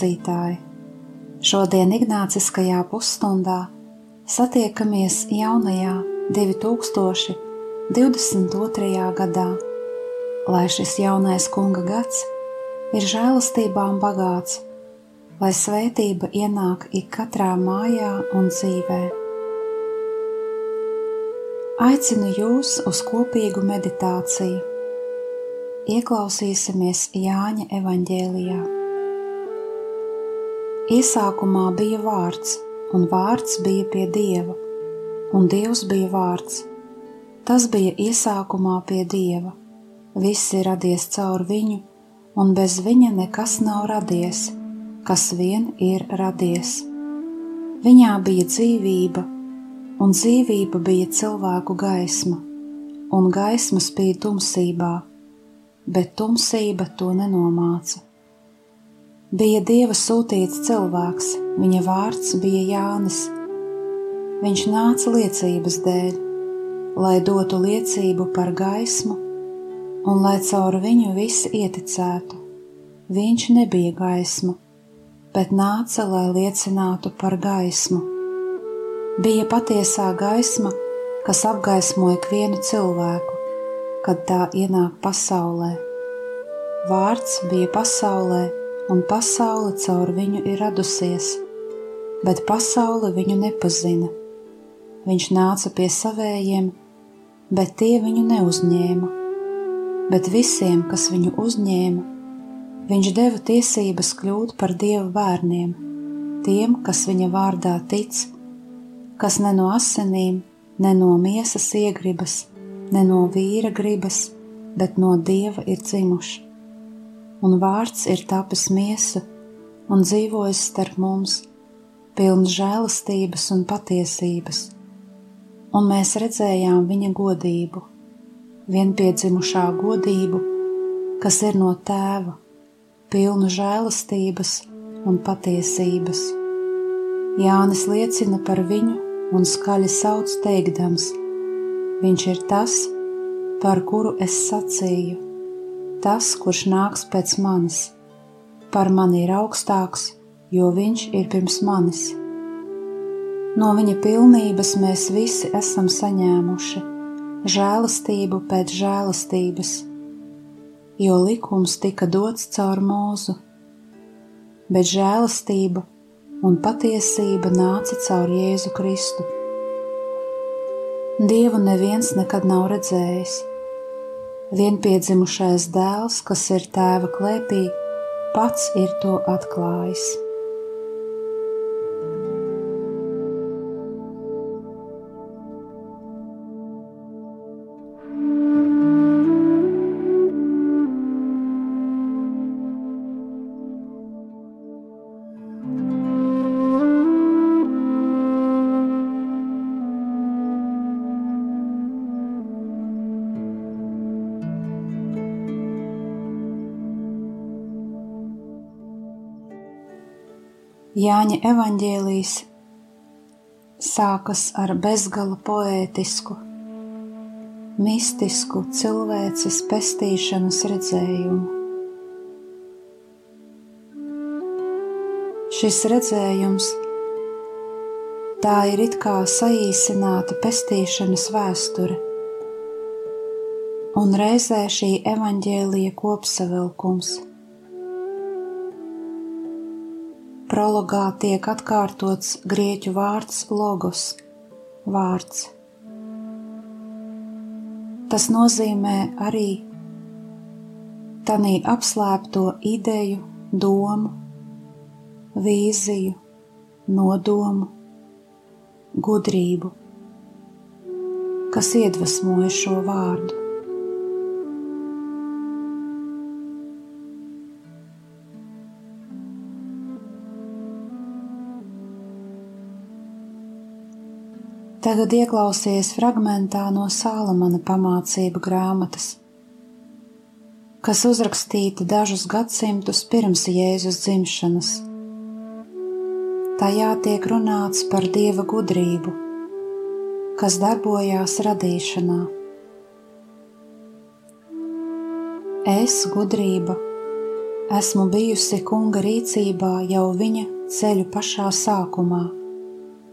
Klausītāji! Šodien Ignāciskajā pusstundā satiekamies jaunajā 2022. gadā, lai šis jaunais kunga gads ir žēlastībām bagāts, lai svētība ienāk ik katrā mājā un dzīvē. Aicinu jūs uz kopīgu meditāciju. Ieklausīsimies Jāņa evaņģēlijā. Iesākumā bija vārds, un vārds bija pie dieva, un dievs bija vārds. Tas bija iesākumā pie dieva. Viss ir radies caur viņu, un bez viņa nekas nav radies, kas vien ir radies. Viņā bija dzīvība, un dzīvība bija cilvēku gaisma, un gaisma spīd tumsībā, bet tumsība to nenomāca bija Dieva sūtīts cilvēks, viņa vārds bija Jānis. Viņš nāca liecības dēļ, lai dotu liecību par gaismu, un lai caur viņu visi ieticētu. Viņš nebija gaisma, bet nāca, lai liecinātu par gaismu. Bija patiesā gaisma, kas apgaismo ikvienu cilvēku, kad tā ienāk pasaulē. Vārds bija pasaulē, un pasaule caur viņu ir radusies, bet pasaule viņu nepazina. Viņš nāca pie savējiem, bet tie viņu neuzņēma. Bet visiem, kas viņu uzņēma, viņš deva tiesības kļūt par dievu bērniem, tiem, kas viņa vārdā tic, kas ne no asinīm, ne no miesas iegribas, ne no vīra gribas, bet no dieva ir dzimuši un vārds ir tapis miesu un dzīvojis starp mums, pilns žēlastības un patiesības, un mēs redzējām viņa godību, vienpiedzimušā godību, kas ir no tēva, pilnu žēlastības un patiesības. Jānis liecina par viņu un skaļi sauc teikdams: Viņš ir tas, par kuru es sacīju tas, kurš nāks pēc manis, par mani ir augstāks, jo viņš ir pirms manis. No viņa pilnības mēs visi esam saņēmuši žēlastību pēc žēlastības, jo likums tika dots caur mūzu, bet žēlastība un patiesība nāca caur Jēzu Kristu. Dievu neviens nekad nav redzējis vienpiedzimušais dēls, kas ir tēva klēpī, pats ir to atklājis. Jāņa evaņģēlijas sākas ar bezgala poētisku, mistisku cilvēces pestīšanas redzējumu. Šis redzējums tā ir it kā saīsināta pestīšanas vēsture, un reizē šī evaņģēlija kopsavilkums – Prologā tiek atkārtots grieķu vārds logos - vārds. Tas nozīmē arī tanī apslēpto ideju, domu, vīziju, nodomu, gudrību, kas iedvesmoja šo vārdu. Tagad ieklausies fragmentā no Sālamana pamācību grāmatas, kas uzrakstīta dažus gadsimtus pirms Jēzus dzimšanas. Tajā tiek runāts par dieva gudrību, kas darbojās radīšanā. Es, gudrība, esmu bijusi kunga rīcībā jau viņa ceļu pašā sākumā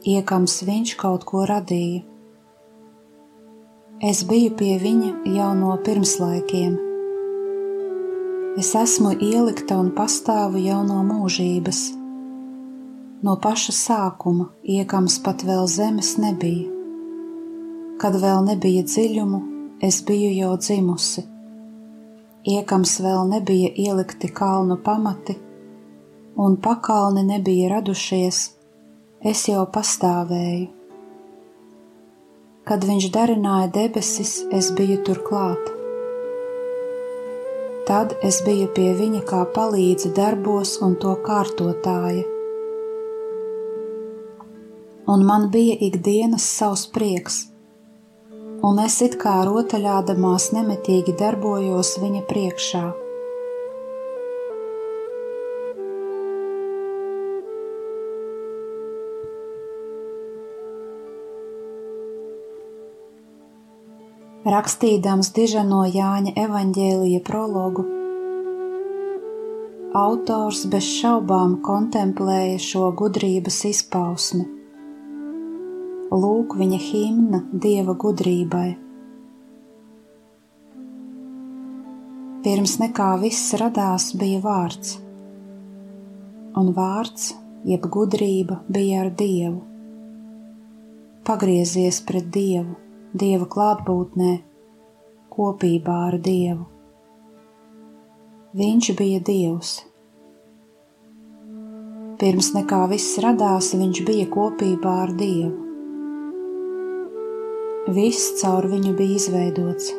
iekams viņš kaut ko radīja. Es biju pie viņa jau no pirmslaikiem. Es esmu ielikta un pastāvu jau no mūžības. No paša sākuma iekams pat vēl zemes nebija. Kad vēl nebija dziļumu, es biju jau dzimusi. Iekams vēl nebija ielikti kalnu pamati, un pakalni nebija radušies es jau pastāvēju. Kad viņš darināja debesis, es biju turklāt. Tad es biju pie viņa kā palīdzi darbos un to kārtotāja. Un man bija ikdienas savs prieks, un es it kā rotaļādamās nemitīgi darbojos viņa priekšā rakstīdams dižano Jāņa evaņģēlija prologu. Autors bez šaubām kontemplēja šo gudrības izpausmi. Lūk, viņa himna dieva gudrībai. Pirms nekā viss radās, bija vārds, un vārds, jeb gudrība, bija ar dievu. Pagriezies pret dievu Dieva klātbūtnē, kopībā ar Dievu. Viņš bija Dievs. Pirms nekā viss radās, viņš bija kopībā ar Dievu. Viss caur viņu bija izveidots,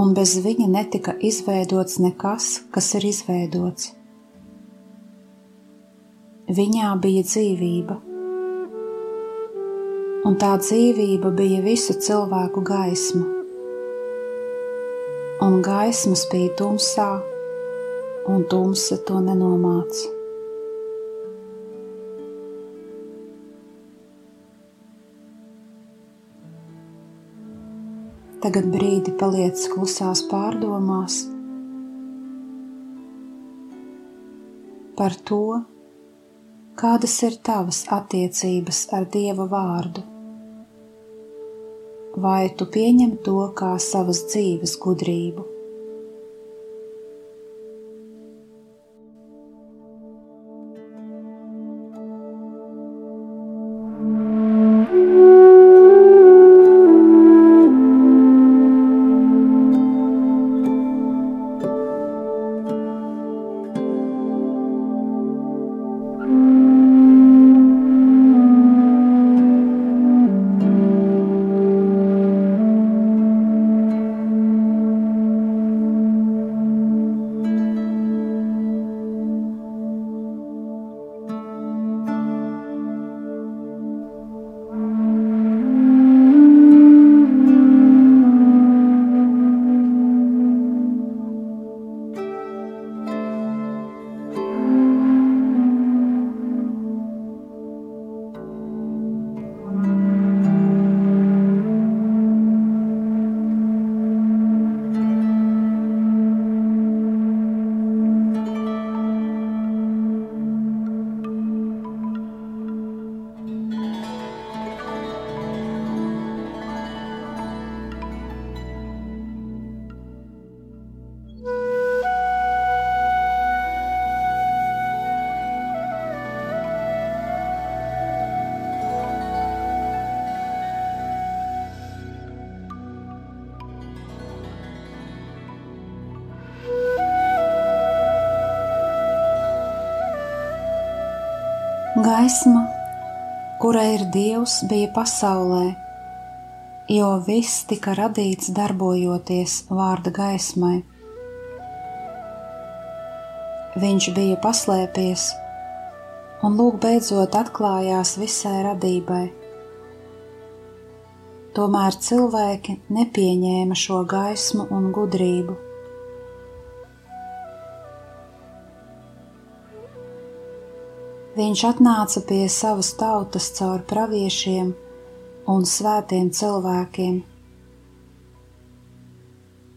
un bez viņa netika izveidots nekas, kas ir izveidots. Viņā bija dzīvība un tā dzīvība bija visu cilvēku gaisma. Un gaismas bija tumsā, un tumsa to nenomāca. Tagad brīdi paliec klusās pārdomās par to, kādas ir tavas attiecības ar Dieva vārdu vai tu pieņem to kā savas dzīves gudrību? Gaisma, kura ir Dievs, bija pasaulē, jo viss tika radīts darbojoties vārda gaismai. Viņš bija paslēpies, un lūk, beidzot atklājās visai radībai. Tomēr cilvēki nepieņēma šo gaismu un gudrību. Viņš atnāca pie savas tautas caur praviešiem un svētiem cilvēkiem.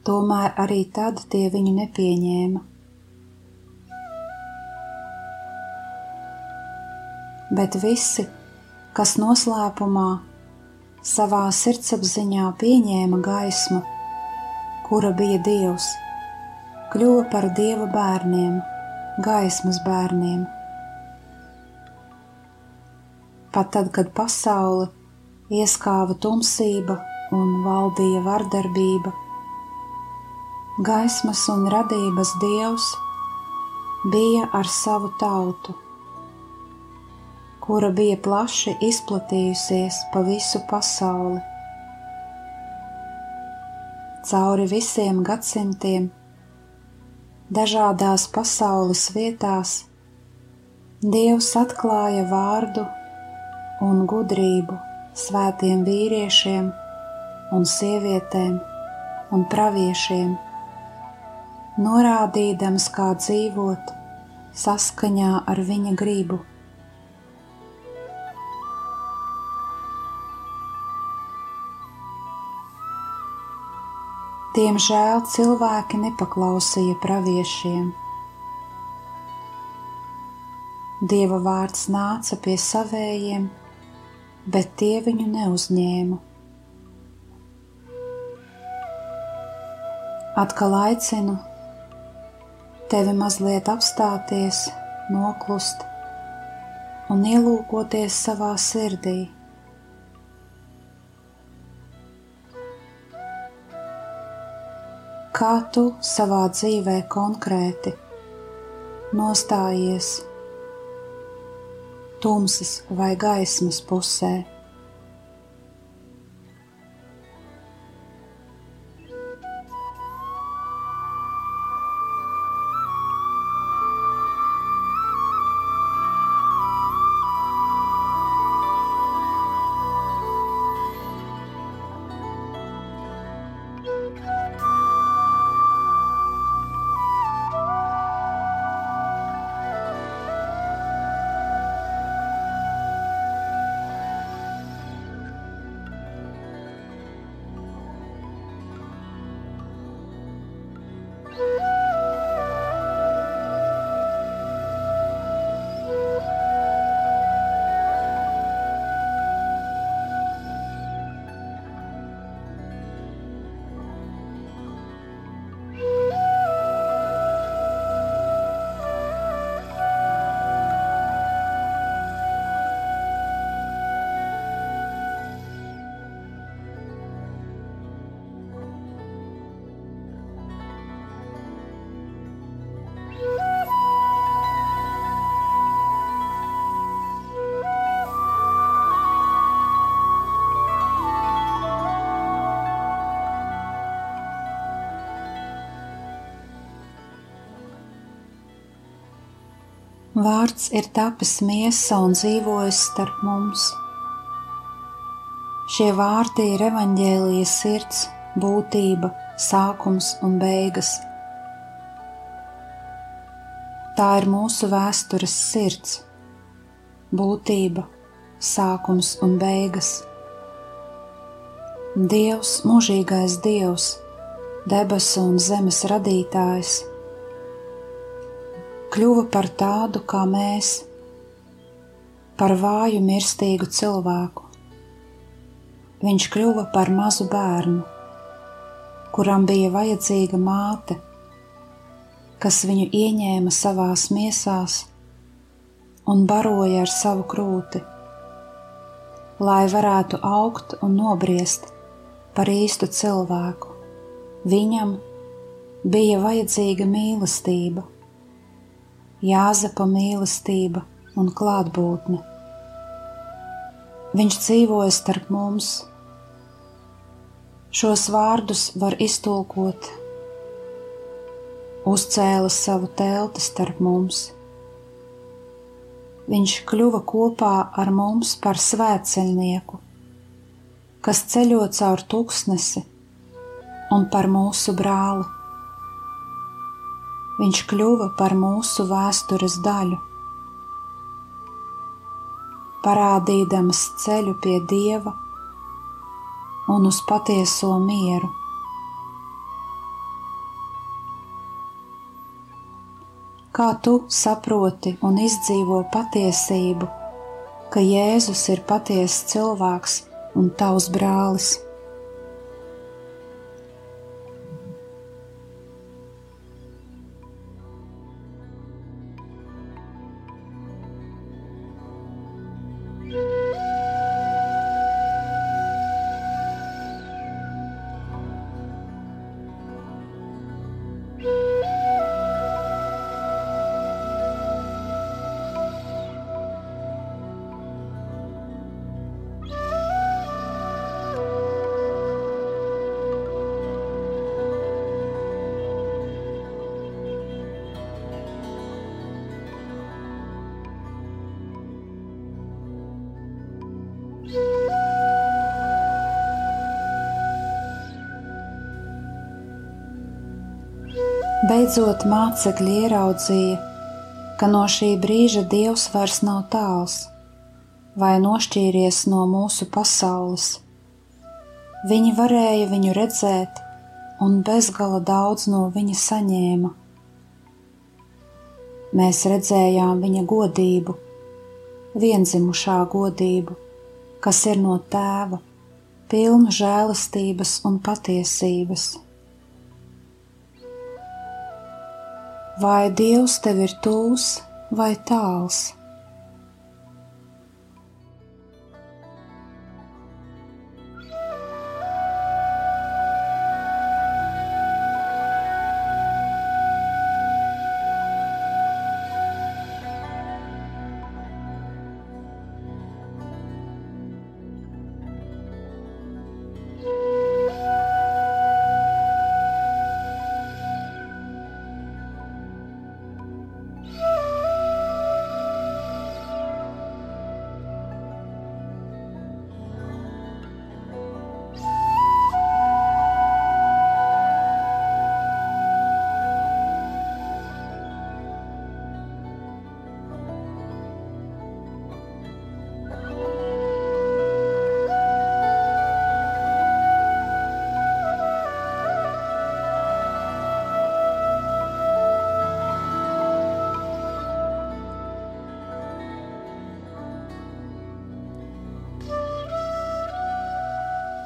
Tomēr arī tad tie viņu nepieņēma. Bet visi, kas noslēpumā savā sirdsapziņā pieņēma gaismu, kura bija Dievs, kļuva par Dieva bērniem, gaismas bērniem. Pat tad, kad pasauli ieskāva tumsība un valdīja vardarbība, gaismas un radības Dievs bija ar savu tautu kura bija plaši izplatījusies pa visu pasauli. Cauri visiem gadsimtiem, dažādās pasaules vietās, Dievs atklāja vārdu un gudrību svētiem vīriešiem un sievietēm un praviešiem, norādīdams, kā dzīvot saskaņā ar viņa gribu. Diemžēl cilvēki nepaklausīja praviešiem. Dieva vārds nāca pie savējiem, bet tie viņu neuzņēma. Atkal aicinu tevi mazliet apstāties, noklust un ielūkoties savā sirdī. kā tu savā dzīvē konkrēti nostājies tumsas vai gaismas pusē. Vārds ir tapis miesa un dzīvojis starp mums. Šie vārdi ir evaņģēlijas sirds, būtība, sākums un beigas. Tā ir mūsu vēstures sirds, būtība, sākums un beigas. Dievs, mūžīgais Dievs, debesu un zemes radītājs kļuva par tādu kā mēs, par vāju, mirstīgu cilvēku. Viņš kļuva par mazu bērnu, kuram bija vajadzīga māte, kas viņu ieņēma savās miesās un baroja ar savu krūti, lai varētu augt un nobriest par īstu cilvēku. Viņam bija vajadzīga mīlestība Jāzepa mīlestība, un klātbūtne. Viņš dzīvoja starp mums. Šos vārdus var iztulkot, uzcēla savu telti starp mums. Viņš kļuva kopā ar mums par svētceļnieku, kas ceļo caur tūkstnesi un par mūsu brāli. Viņš kļuva par mūsu vēstures daļu parādīdamas ceļu pie dieva un uz patieso mieru. Kā tu saproti un izdzīvo patiesību, ka Jēzus ir patiesa cilvēks un tavs brālis? Beidzot, mācekļi ieraudzīja, ka no šī brīža Dievs vairs nav tāls vai nošķīries no mūsu pasaules. Viņi varēja viņu redzēt, un bezgala daudz no viņa saņēma. Mēs redzējām viņa godību, vienzimušā godību, kas ir no tēva, pilna žēlastības un patiesības. Vai Dievs tev ir tūs vai tāls?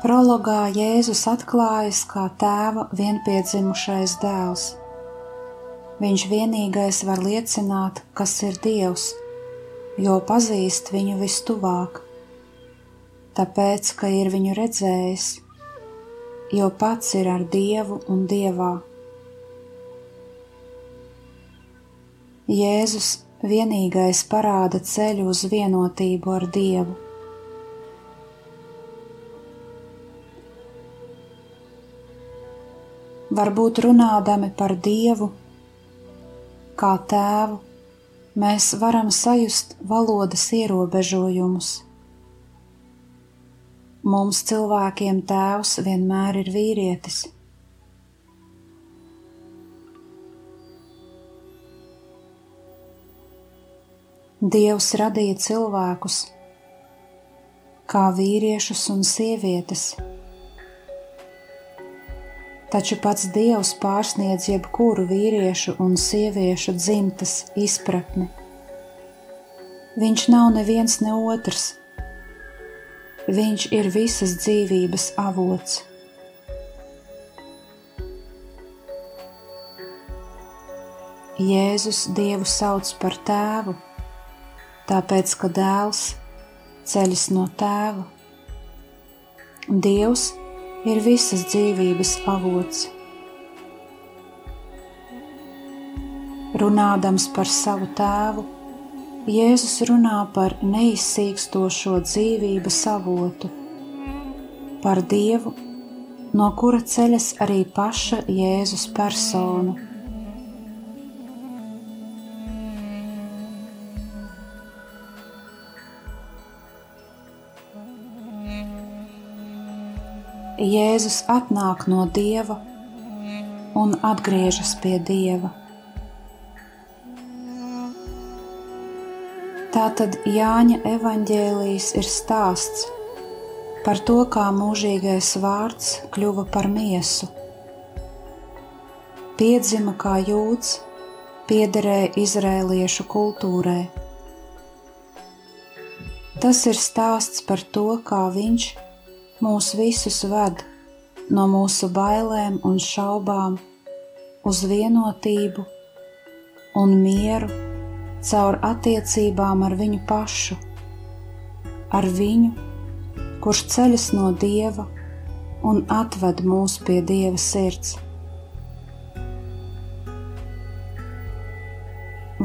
Prologā Jēzus atklājas kā tēva vienpiedzimušais dēls. Viņš vienīgais var liecināt, kas ir Dievs, jo pazīst viņu vistuvāk, tāpēc, ka ir viņu redzējis, jo pats ir ar Dievu un Dievā. Jēzus vienīgais parāda ceļu uz vienotību ar Dievu. Varbūt runādami par Dievu, kā tēvu, mēs varam sajust valodas ierobežojumus. Mums cilvēkiem tēvs vienmēr ir vīrietis. Dievs radīja cilvēkus kā vīriešus un sievietes taču pats Dievs pārsniedz jebkuru vīriešu un sieviešu dzimtas izpratni. Viņš nav neviens ne otrs. Viņš ir visas dzīvības avots. Jēzus Dievu sauc par tēvu, tāpēc ka dēls ceļas no tēva. Dievs ir visas dzīvības avots. Runādams par savu tēvu, Jēzus runā par neizsīkstošo dzīvības avotu, par Dievu, no kura ceļas arī paša Jēzus persona. Jēzus atnāk no Dieva un atgriežas pie Dieva. Tātad Jāņa evaņģēlijs ir stāsts par to, kā mūžīgais vārds kļuva par miesu. Piedzima kā jūds, piederēja izrēliešu kultūrai. Tas ir stāsts par to, kā viņš mūs visus ved no mūsu bailēm un šaubām uz vienotību un mieru caur attiecībām ar viņu pašu, ar viņu, kurš ceļas no dieva un atved mūs pie dieva sirds.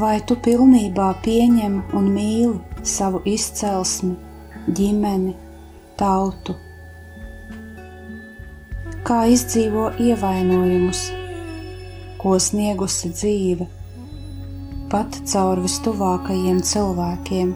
Vai tu pilnībā pieņem un mīli savu izcelsmi, ģimeni, tautu? Kā izdzīvo ievainojumus, ko sniegusi dzīve, pat caur vistuvākajiem cilvēkiem.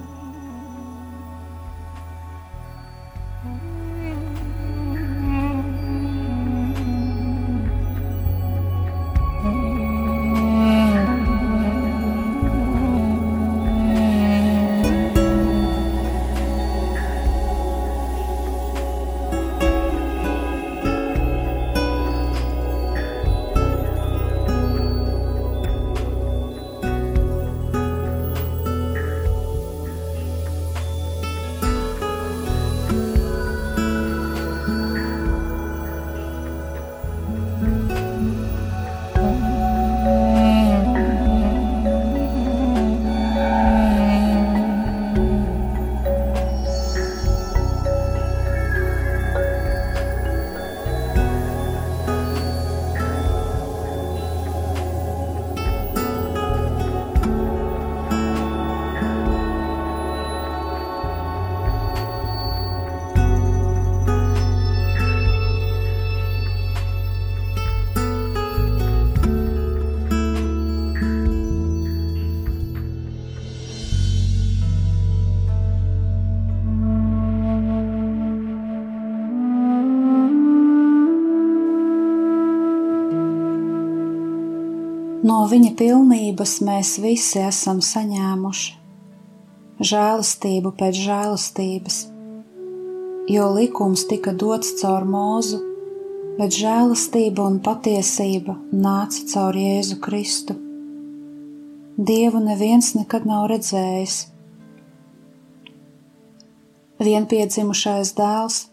No viņa pilnības mēs visi esam saņēmuši žēlastību pēc žēlastības, jo likums tika dots caur mūzu, bet žēlastība un patiesība nāca caur Jēzu Kristu. Dievu neviens nekad nav redzējis. Vienpiedzimušais dēls,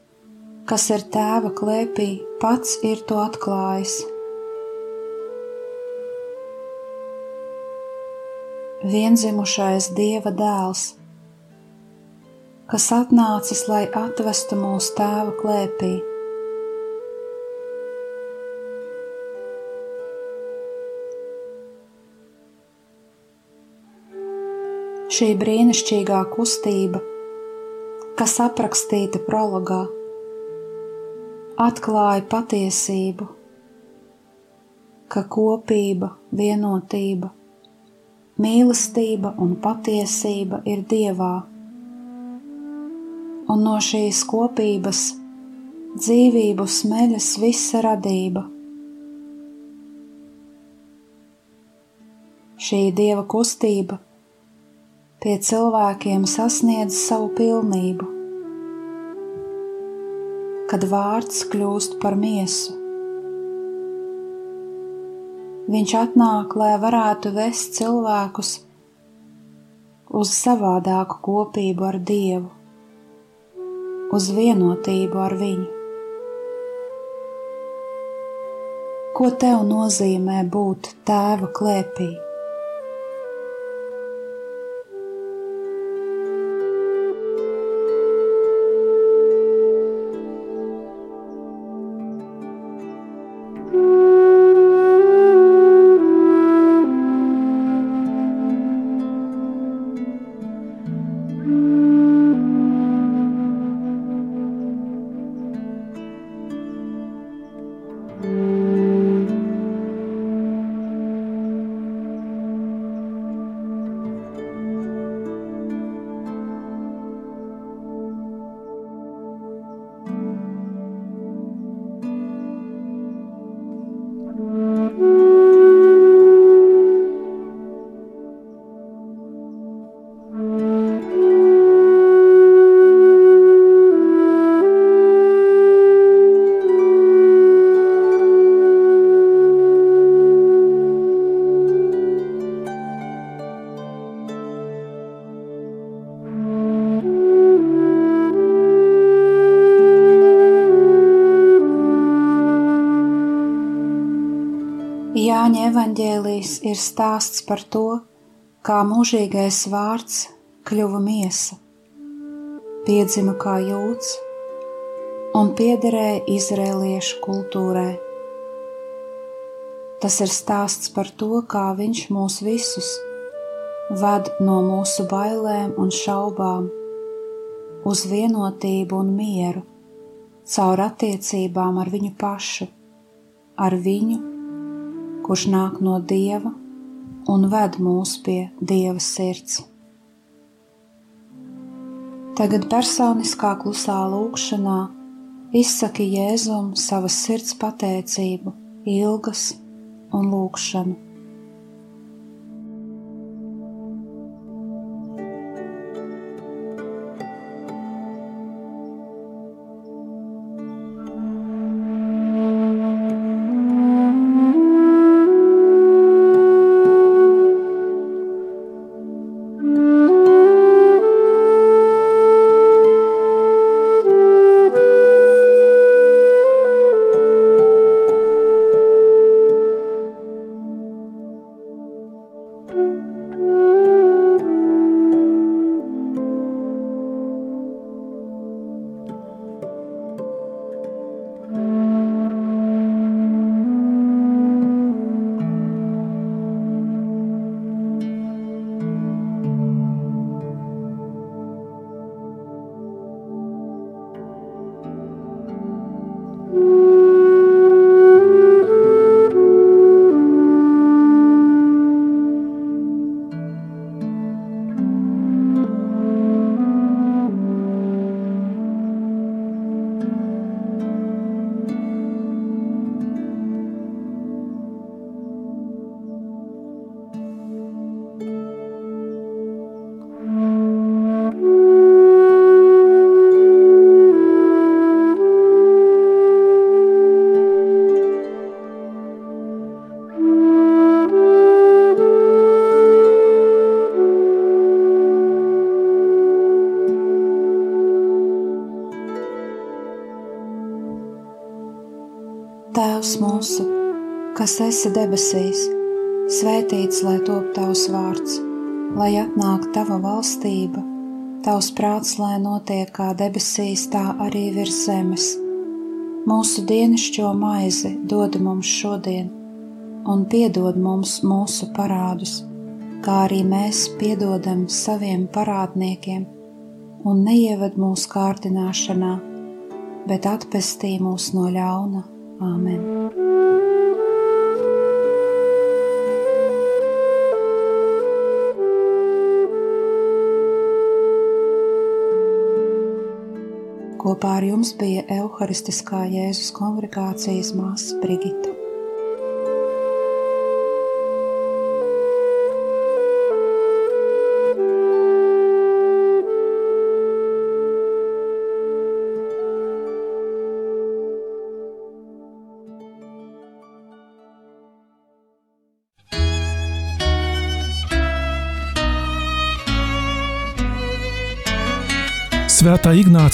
kas ir tēva klēpī, pats ir to atklājis. Vienzimušais Dieva dēls, kas atnācis, lai atvestu mūsu tēva klēpī. Šī brīnišķīgā kustība, kas aprakstīta prologā, atklāja patiesību, ka kopība, vienotība mīlestība un patiesība ir Dievā, un no šīs kopības dzīvību smeļas visa radība. Šī Dieva kustība pie cilvēkiem sasniedz savu pilnību, kad vārds kļūst par miesu. Viņš atnāk, lai varētu vest cilvēkus uz savādāku kopību ar Dievu, uz vienotību ar Viņu. Ko tev nozīmē būt tēva klēpī? Jāņa evaņģēlijs ir stāsts par to, kā mūžīgais vārds kļuva miesa, piedzima kā jūts un piederēja izrēliešu kultūrai. Tas ir stāsts par to, kā viņš mūs visus ved no mūsu bailēm un šaubām uz vienotību un mieru, caur attiecībām ar viņu pašu, ar viņu kurš nāk no Dieva un ved mūs pie Dieva sirds. Tagad personiskā klusā lūkšanā izsaki Jēzum savas sirds pateicību, ilgas un lūkšanu. Kas esi debesīs, svētīts lai top tavs vārds, lai atnāk tava valstība, tavs prāts, lai notiek kā debesīs, tā arī virs zemes. Mūsu dienascho maizi dod mums šodien, un piedod mums mūsu parādus, kā arī mēs piedodam saviem parādniekiem, un neieved mūsu kārdināšanā, bet atpestī mūs no ļauna Āmen! Kopā ar jums bija Euharistiskā Jēzus kongregācijas māsa Brigita.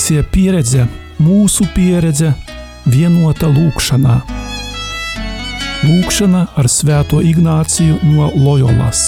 Ignācija pieredze, mūsu pieredze, vienota lūkšanā. Lūkšana ar Svēto Ignāciju no Loyolas.